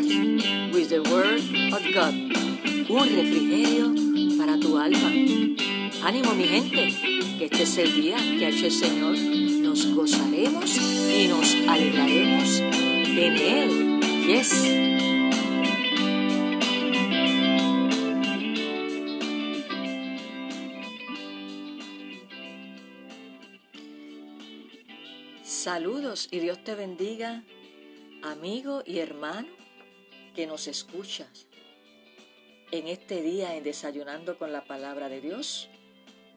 With the Word of God. Un refrigerio para tu alma. Ánimo mi gente, que este es el día que ha hecho el Señor. Nos gozaremos y nos alegraremos en Él. Yes. Saludos y Dios te bendiga, amigo y hermano que nos escuchas. En este día en Desayunando con la Palabra de Dios,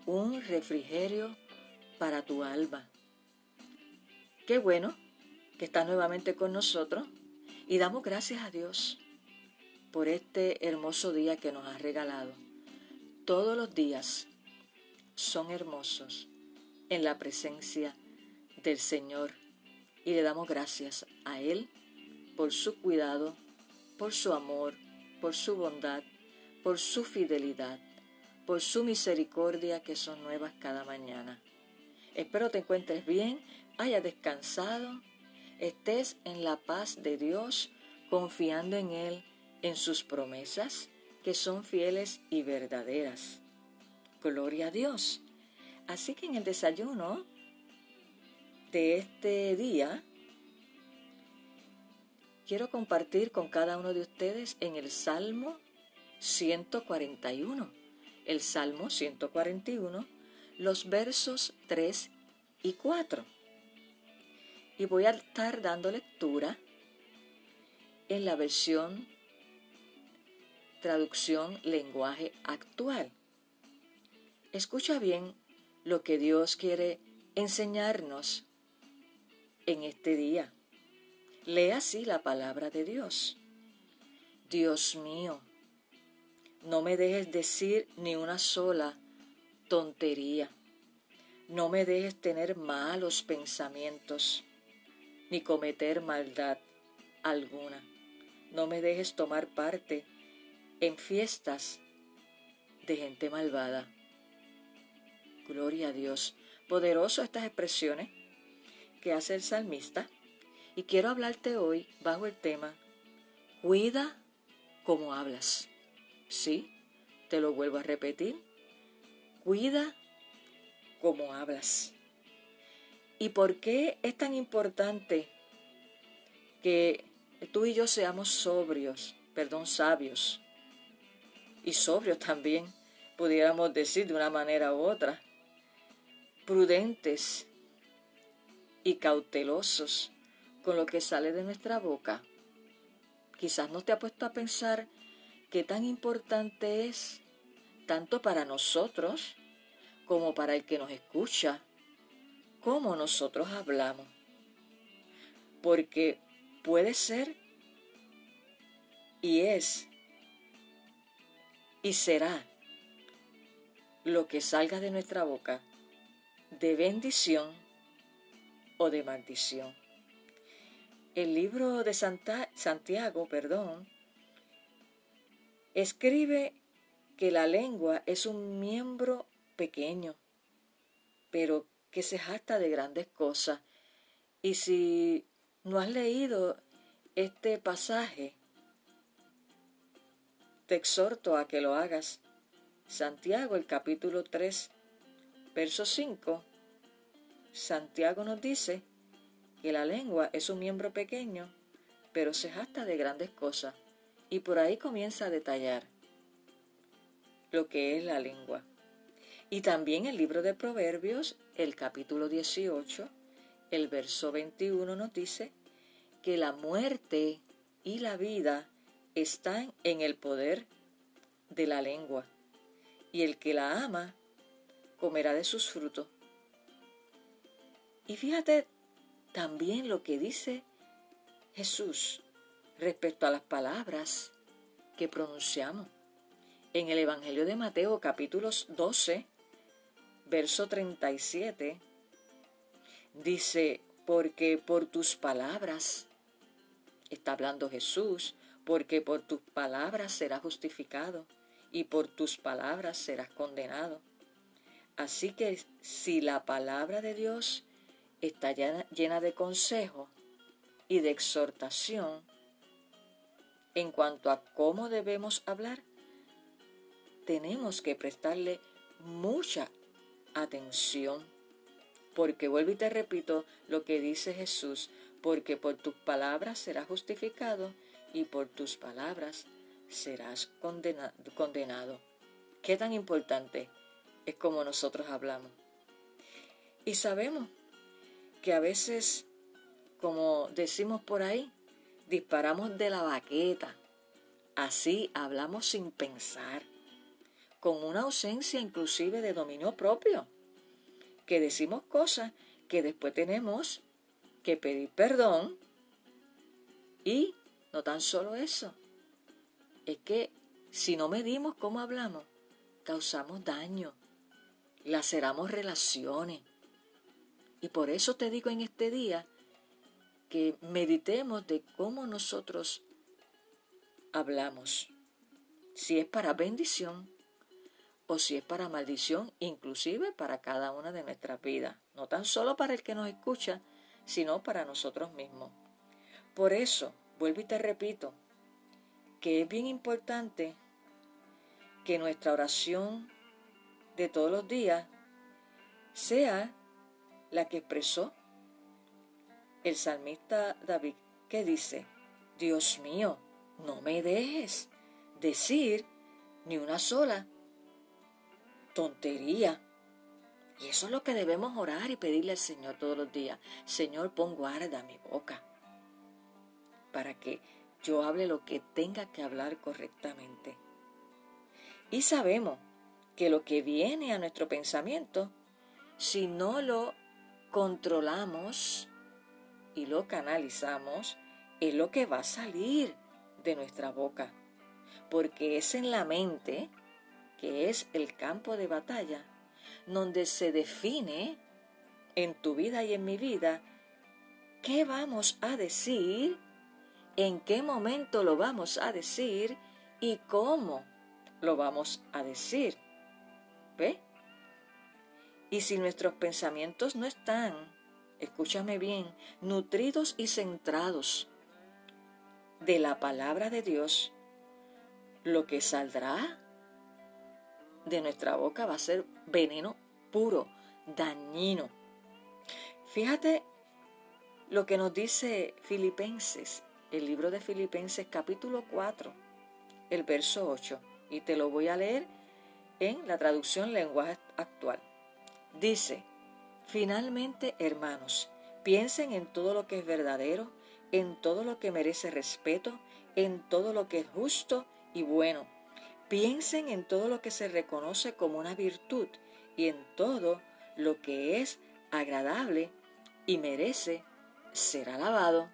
un refrigerio para tu alma. Qué bueno que estás nuevamente con nosotros y damos gracias a Dios por este hermoso día que nos ha regalado. Todos los días son hermosos en la presencia de del Señor y le damos gracias a Él por su cuidado, por su amor, por su bondad, por su fidelidad, por su misericordia que son nuevas cada mañana. Espero te encuentres bien, hayas descansado, estés en la paz de Dios, confiando en Él, en sus promesas, que son fieles y verdaderas. Gloria a Dios. Así que en el desayuno de este día, quiero compartir con cada uno de ustedes en el Salmo 141. El Salmo 141, los versos 3 y 4. Y voy a estar dando lectura en la versión traducción lenguaje actual. Escucha bien lo que Dios quiere enseñarnos en este día. Lea así la palabra de Dios. Dios mío, no me dejes decir ni una sola tontería. No me dejes tener malos pensamientos, ni cometer maldad alguna. No me dejes tomar parte en fiestas de gente malvada. Gloria a Dios. Poderoso estas expresiones que hace el salmista y quiero hablarte hoy bajo el tema Cuida como hablas. Sí, te lo vuelvo a repetir. Cuida como hablas. ¿Y por qué es tan importante que tú y yo seamos sobrios, perdón, sabios? Y sobrios también, pudiéramos decir de una manera u otra. Prudentes y cautelosos con lo que sale de nuestra boca. Quizás no te ha puesto a pensar qué tan importante es, tanto para nosotros como para el que nos escucha, cómo nosotros hablamos. Porque puede ser y es y será lo que salga de nuestra boca de bendición o de maldición. El libro de Santiago, perdón, escribe que la lengua es un miembro pequeño, pero que se jacta de grandes cosas. Y si no has leído este pasaje, te exhorto a que lo hagas. Santiago, el capítulo 3, verso 5, Santiago nos dice que la lengua es un miembro pequeño, pero se jacta de grandes cosas, y por ahí comienza a detallar lo que es la lengua. Y también el libro de Proverbios, el capítulo 18, el verso 21 nos dice que la muerte y la vida están en el poder de la lengua, y el que la ama comerá de sus frutos. Y fíjate también lo que dice Jesús respecto a las palabras que pronunciamos. En el Evangelio de Mateo capítulo 12, verso 37, dice, porque por tus palabras, está hablando Jesús, porque por tus palabras serás justificado y por tus palabras serás condenado. Así que si la palabra de Dios está llena, de consejo, y de exhortación en cuanto a cómo debemos hablar, tenemos que prestarle mucha atención. Porque vuelvo y te repito lo que dice Jesús, porque por tus palabras serás justificado y por tus palabras serás condenado. ¿Qué tan importante es como nosotros hablamos? Y sabemos que a veces, como decimos por ahí, disparamos de la baqueta. Así hablamos sin pensar, con una ausencia inclusive de dominio propio, que decimos cosas que después tenemos que pedir perdón y no tan solo eso, es que si no medimos cómo hablamos, causamos daño, laceramos relaciones. Y por eso te digo en este día que meditemos de cómo nosotros hablamos, si es para bendición o si es para maldición, inclusive para cada una de nuestras vidas, no tan solo para el que nos escucha, sino para nosotros mismos. Por eso, vuelvo y te repito, que es bien importante que nuestra oración de todos los días sea la que expresó el salmista David, que dice, Dios mío, no me dejes decir ni una sola tontería. Y eso es lo que debemos orar y pedirle al Señor todos los días. Señor, pon guarda mi boca para que yo hable lo que tenga que hablar correctamente. Y sabemos que lo que viene a nuestro pensamiento, si no lo controlamos, y lo canalizamos, es lo que va a salir de nuestra boca. Porque es en la mente, que es el campo de batalla, donde se define en tu vida y en mi vida qué vamos a decir, en qué momento lo vamos a decir y cómo lo vamos a decir. ¿Ve? Y si nuestros pensamientos no están escúchame bien, nutridos y centrados de la palabra de Dios, lo que saldrá de nuestra boca va a ser veneno puro, dañino. Fíjate lo que nos dice Filipenses, el libro de Filipenses capítulo 4, el verso 8, y te lo voy a leer en la traducción lenguaje actual. Dice, Finalmente, hermanos, piensen en todo lo que es verdadero, en todo lo que merece respeto, en todo lo que es justo y bueno. Piensen en todo lo que se reconoce como una virtud y en todo lo que es agradable y merece ser alabado.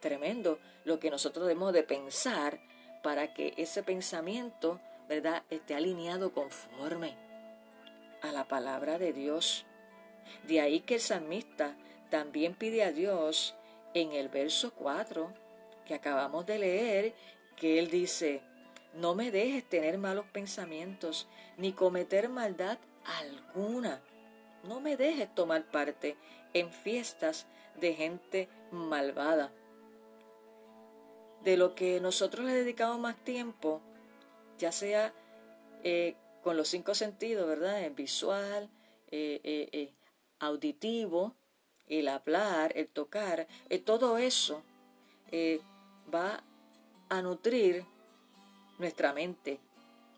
Tremendo lo que nosotros debemos de pensar para que ese pensamiento, ¿verdad?, esté alineado conforme a la palabra de Dios. De ahí que el salmista también pide a Dios en el verso 4 que acabamos de leer, que él dice, no me dejes tener malos pensamientos ni cometer maldad alguna. No me dejes tomar parte en fiestas de gente malvada. De lo que nosotros le dedicamos más tiempo, ya sea eh, con los cinco sentidos, ¿verdad? El visual, eh, eh, eh, auditivo, el hablar, el tocar, todo eso va a nutrir nuestra mente.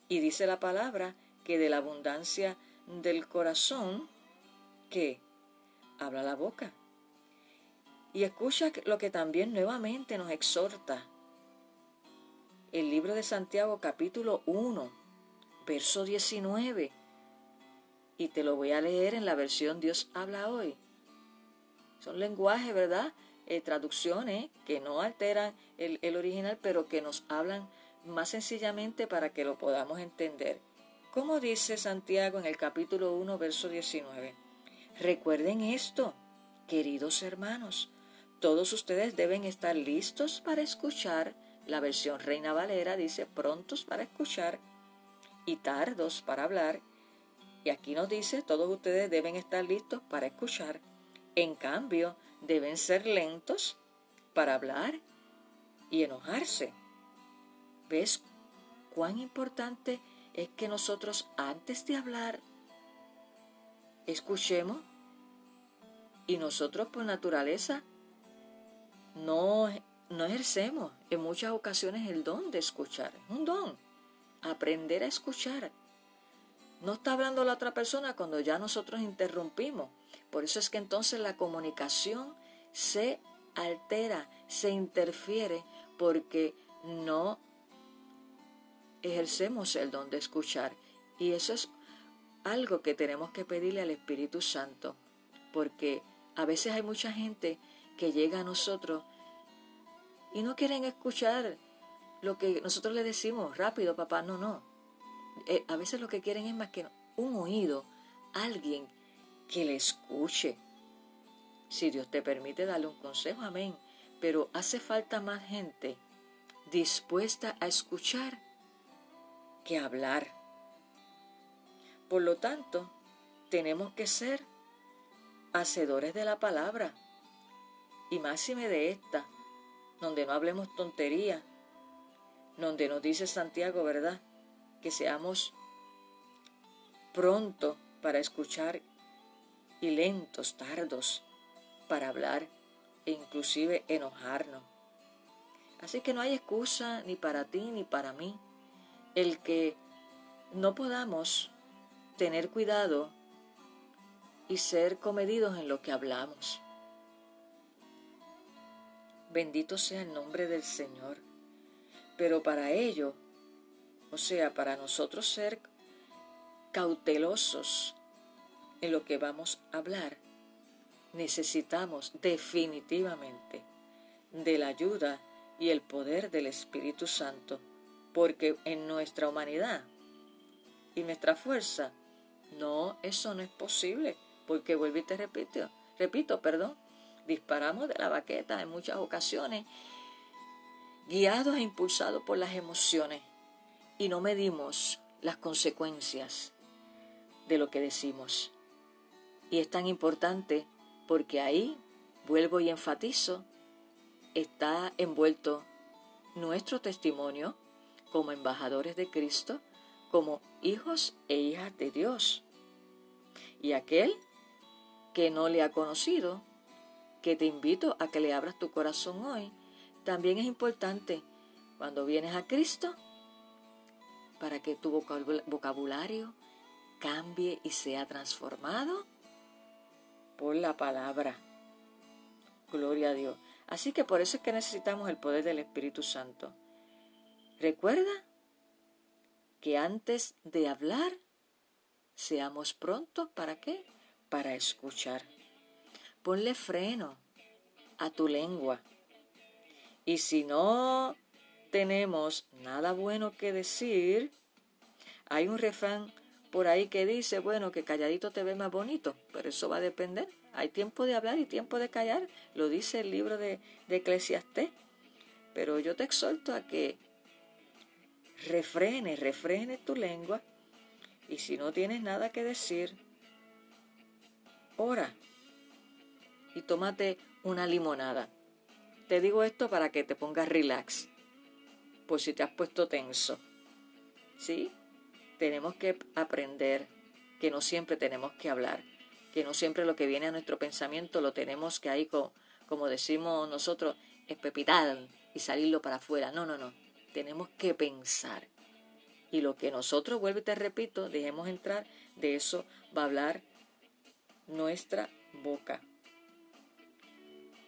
Y dice la palabra que de la abundancia del corazón, que habla la boca. Y escucha lo que también nuevamente nos exhorta. El libro de Santiago capítulo 1 verso 19. Y te lo voy a leer en la versión Dios habla hoy. Son lenguajes, ¿verdad? Eh, traducciones que no alteran el, el original, pero que nos hablan más sencillamente para que lo podamos entender. Como dice Santiago en el capítulo 1, verso 19. Recuerden esto, queridos hermanos, todos ustedes deben estar listos para escuchar. La versión Reina Valera dice prontos para escuchar y tardos para hablar. Y aquí nos dice, todos ustedes deben estar listos para escuchar. En cambio, deben ser lentos para hablar y enojarse. ¿Ves cuán importante es que nosotros antes de hablar escuchemos y nosotros por naturaleza no, no ejercemos en muchas ocasiones el don de escuchar. Es un don. Aprender a escuchar. No está hablando la otra persona cuando ya nosotros interrumpimos. Por eso es que entonces la comunicación se altera, se interfiere, porque no ejercemos el don de escuchar. Y eso es algo que tenemos que pedirle al Espíritu Santo, porque a veces hay mucha gente que llega a nosotros y no quieren escuchar lo que nosotros le decimos rápido, papá, no, no. Eh, a veces lo que quieren es más que un oído, alguien que le escuche. Si Dios te permite darle un consejo, amén. Pero hace falta más gente dispuesta a escuchar que a hablar. Por lo tanto, tenemos que ser hacedores de la palabra y máxime de esta, donde no hablemos tontería, donde nos dice Santiago, ¿verdad? Que seamos pronto para escuchar y lentos, tardos para hablar e inclusive enojarnos. Así que no hay excusa ni para ti ni para mí el que no podamos tener cuidado y ser comedidos en lo que hablamos. Bendito sea el nombre del Señor. Pero para ello, o sea, para nosotros ser cautelosos en lo que vamos a hablar, necesitamos definitivamente de la ayuda y el poder del Espíritu Santo, porque en nuestra humanidad y nuestra fuerza, no, eso no es posible, porque vuelvo y te repito, repito, perdón, disparamos de la baqueta en muchas ocasiones, guiados e impulsados por las emociones, y no medimos las consecuencias de lo que decimos. Y es tan importante porque ahí, vuelvo y enfatizo, está envuelto nuestro testimonio como embajadores de Cristo, como hijos e hijas de Dios. Y aquel que no le ha conocido, que te invito a que le abras tu corazón hoy, también es importante cuando vienes a Cristo para que tu vocabulario cambie y sea transformado por la palabra. Gloria a Dios. Así que por eso es que necesitamos el poder del Espíritu Santo. Recuerda que antes de hablar, seamos prontos para qué? Para escuchar. Ponle freno a tu lengua. Y si no tenemos nada bueno que decir, hay un refrán por ahí que dice, bueno, que calladito te ve más bonito, pero eso va a depender. Hay tiempo de hablar y tiempo de callar, lo dice el libro de, de Eclesiastés. Pero yo te exhorto a que refrene, refrene tu lengua y si no tienes nada que decir, ora y tómate una limonada. Te digo esto para que te pongas relax, por si te has puesto tenso. ¿Sí? Tenemos que aprender que no siempre tenemos que hablar, que no siempre lo que viene a nuestro pensamiento lo tenemos que ahí, como, decimos nosotros, espepitar y salirlo para afuera. No, no, no. Tenemos que pensar. Y lo que nosotros, vuelvo y te repito, dejemos entrar, de eso va a hablar nuestra boca.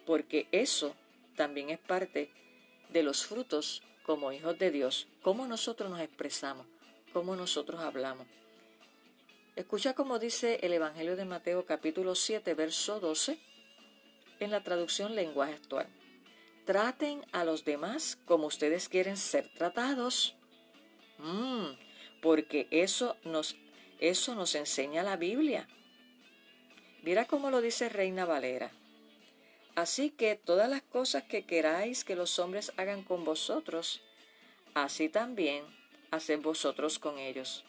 Porque eso también es parte de los frutos como hijos de Dios, cómo nosotros nos expresamos cómo nosotros hablamos. Escucha como dice el Evangelio de Mateo capítulo 7, verso 12, en la traducción lenguaje actual. Traten a los demás como ustedes quieren ser tratados. Mm, porque eso nos, eso nos enseña la Biblia. Mira cómo lo dice Reina Valera. Así que todas las cosas que queráis que los hombres hagan con vosotros, así también haced vosotros con ellos,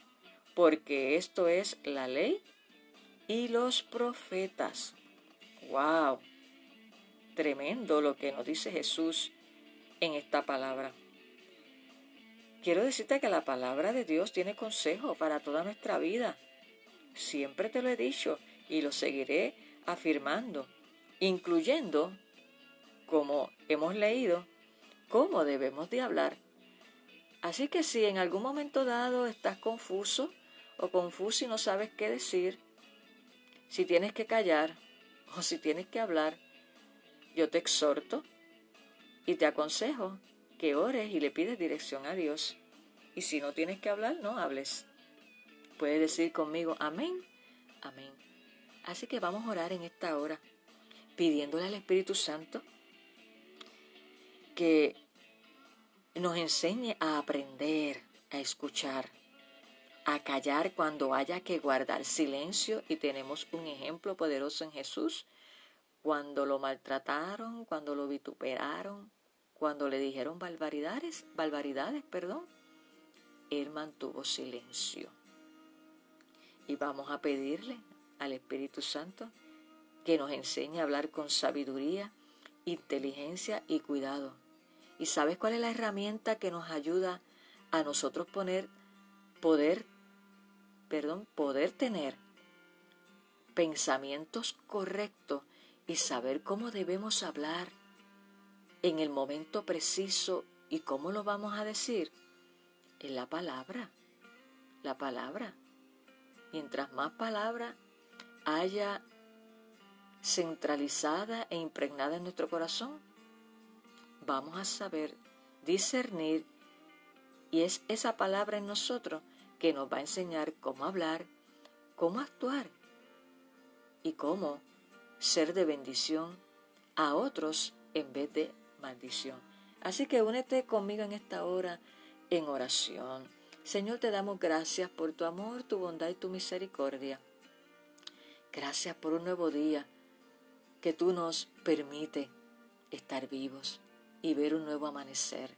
porque esto es la ley y los profetas. ¡Wow! tremendo lo que nos dice Jesús en esta palabra. Quiero decirte que la palabra de Dios tiene consejo para toda nuestra vida. Siempre te lo he dicho y lo seguiré afirmando, incluyendo, como hemos leído, cómo debemos de hablar. Así que si en algún momento dado estás confuso o confuso y no sabes qué decir, si tienes que callar o si tienes que hablar, yo te exhorto y te aconsejo que ores y le pides dirección a Dios. Y si no tienes que hablar, no hables. Puedes decir conmigo, amén, amén. Así que vamos a orar en esta hora, pidiéndole al Espíritu Santo que nos enseñe a aprender, a escuchar, a callar cuando haya que guardar silencio y tenemos un ejemplo poderoso en Jesús, cuando lo maltrataron, cuando lo vituperaron, cuando le dijeron barbaridades, barbaridades, perdón, él mantuvo silencio. Y vamos a pedirle al Espíritu Santo que nos enseñe a hablar con sabiduría, inteligencia y cuidado. ¿Y sabes cuál es la herramienta que nos ayuda a nosotros poner poder perdón, poder tener pensamientos correctos y saber cómo debemos hablar en el momento preciso y cómo lo vamos a decir, es la palabra, la palabra. Mientras más palabra haya centralizada e impregnada en nuestro corazón, vamos a saber discernir y es esa palabra en nosotros que nos va a enseñar cómo hablar, cómo actuar y cómo ser de bendición a otros en vez de maldición. Así que únete conmigo en esta hora en oración. Señor, te damos gracias por tu amor, tu bondad y tu misericordia. Gracias por un nuevo día que tú nos permite estar vivos y ver un nuevo amanecer.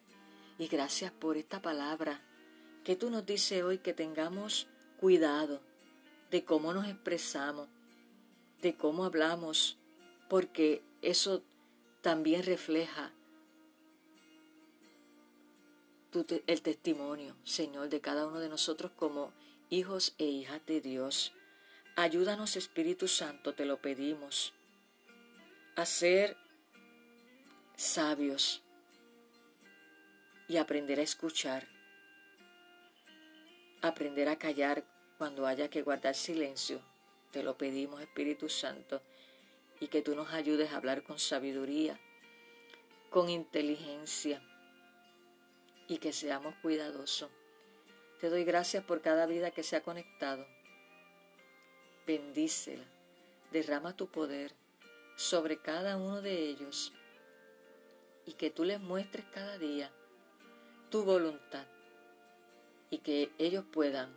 Y gracias por esta palabra que tú nos dices hoy que tengamos cuidado de cómo nos expresamos, de cómo hablamos, porque eso también refleja el testimonio, Señor, de cada uno de nosotros como hijos e hijas de Dios. Ayúdanos, Espíritu Santo, te lo pedimos, a ser sabios y aprender a escuchar aprender a callar cuando haya que guardar silencio. Te lo pedimos, Espíritu Santo, y que tú nos ayudes a hablar con sabiduría, con inteligencia, y que seamos cuidadosos. Te doy gracias por cada vida que se ha conectado. Bendícela, derrama tu poder sobre cada uno de ellos y que tú les muestres cada día tu voluntad y que ellos puedan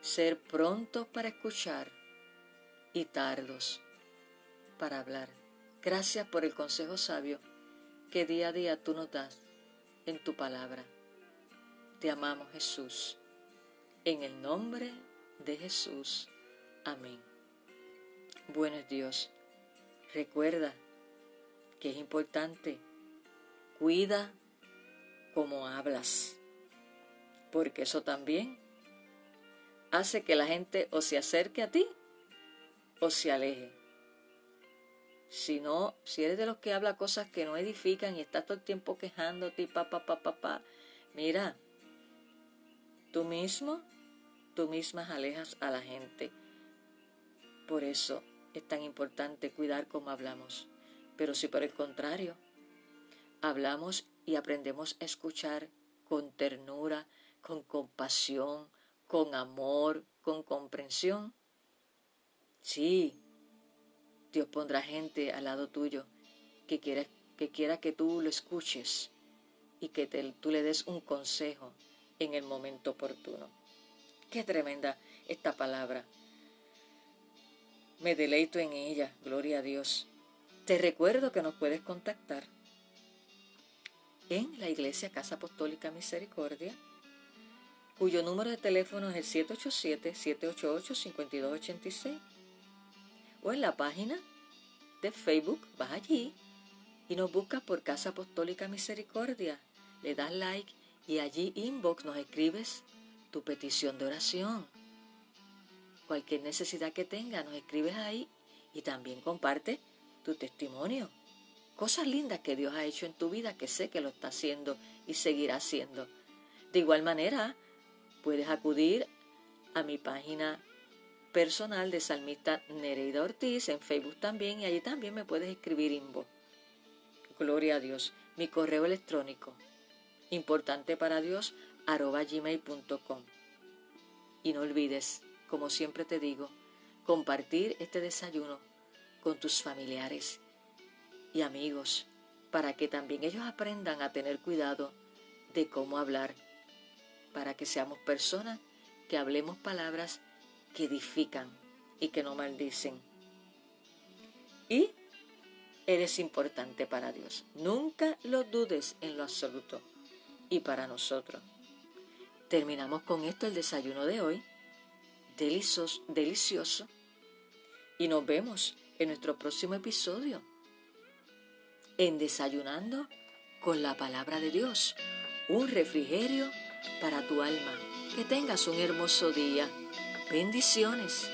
ser prontos para escuchar y tardos para hablar. Gracias por el consejo sabio que día a día tú nos das en tu palabra. Te amamos Jesús. En el nombre de Jesús. Amén. Bueno Dios. Recuerda que es importante. Cuida como hablas porque eso también hace que la gente o se acerque a ti o se aleje. Si no, si eres de los que habla cosas que no edifican y estás todo el tiempo quejándote y pa, pa, pa, pa, pa, mira, tú mismo, tú mismas alejas a la gente. Por eso es tan importante cuidar cómo hablamos. Pero si por el contrario, hablamos y aprendemos a escuchar con ternura, con compasión, con amor, con comprensión. Sí, Dios pondrá gente al lado tuyo que quiera que, quiera que tú lo escuches y que tú le des un consejo en el momento oportuno. Qué tremenda esta palabra. Me deleito en ella, gloria a Dios. Te recuerdo que nos puedes contactar en la Iglesia Casa Apostólica Misericordia cuyo número de teléfono es el 787-788-5286, o en la página de Facebook, vas allí y nos buscas por Casa Apostólica Misericordia. Le das like y allí inbox nos escribes tu petición de oración. Cualquier necesidad que tengas, nos escribes ahí y también comparte tu testimonio. Cosas lindas que Dios ha hecho en tu vida que sé que lo está haciendo y seguirá haciendo. De igual manera, puedes acudir a mi página personal de salmista Nereida Ortiz en Facebook también y allí también me puedes escribir inbox. Gloria a Dios. Mi correo electrónico importante para Dios arroba gmail.com. Y no olvides, como siempre te digo, compartir este desayuno con tus familiares y amigos para que también ellos aprendan a tener cuidado de cómo hablar, para que seamos personas que hablemos palabras que edifican y que no maldicen. Y eres importante para Dios. Nunca lo dudes en lo absoluto. Y para nosotros. Terminamos con esto el desayuno de hoy. Delicioso, delicioso. Y nos vemos en nuestro próximo episodio. En Desayunando con la palabra de Dios. Un refrigerio para tu alma. Que tengas un hermoso día. Bendiciones.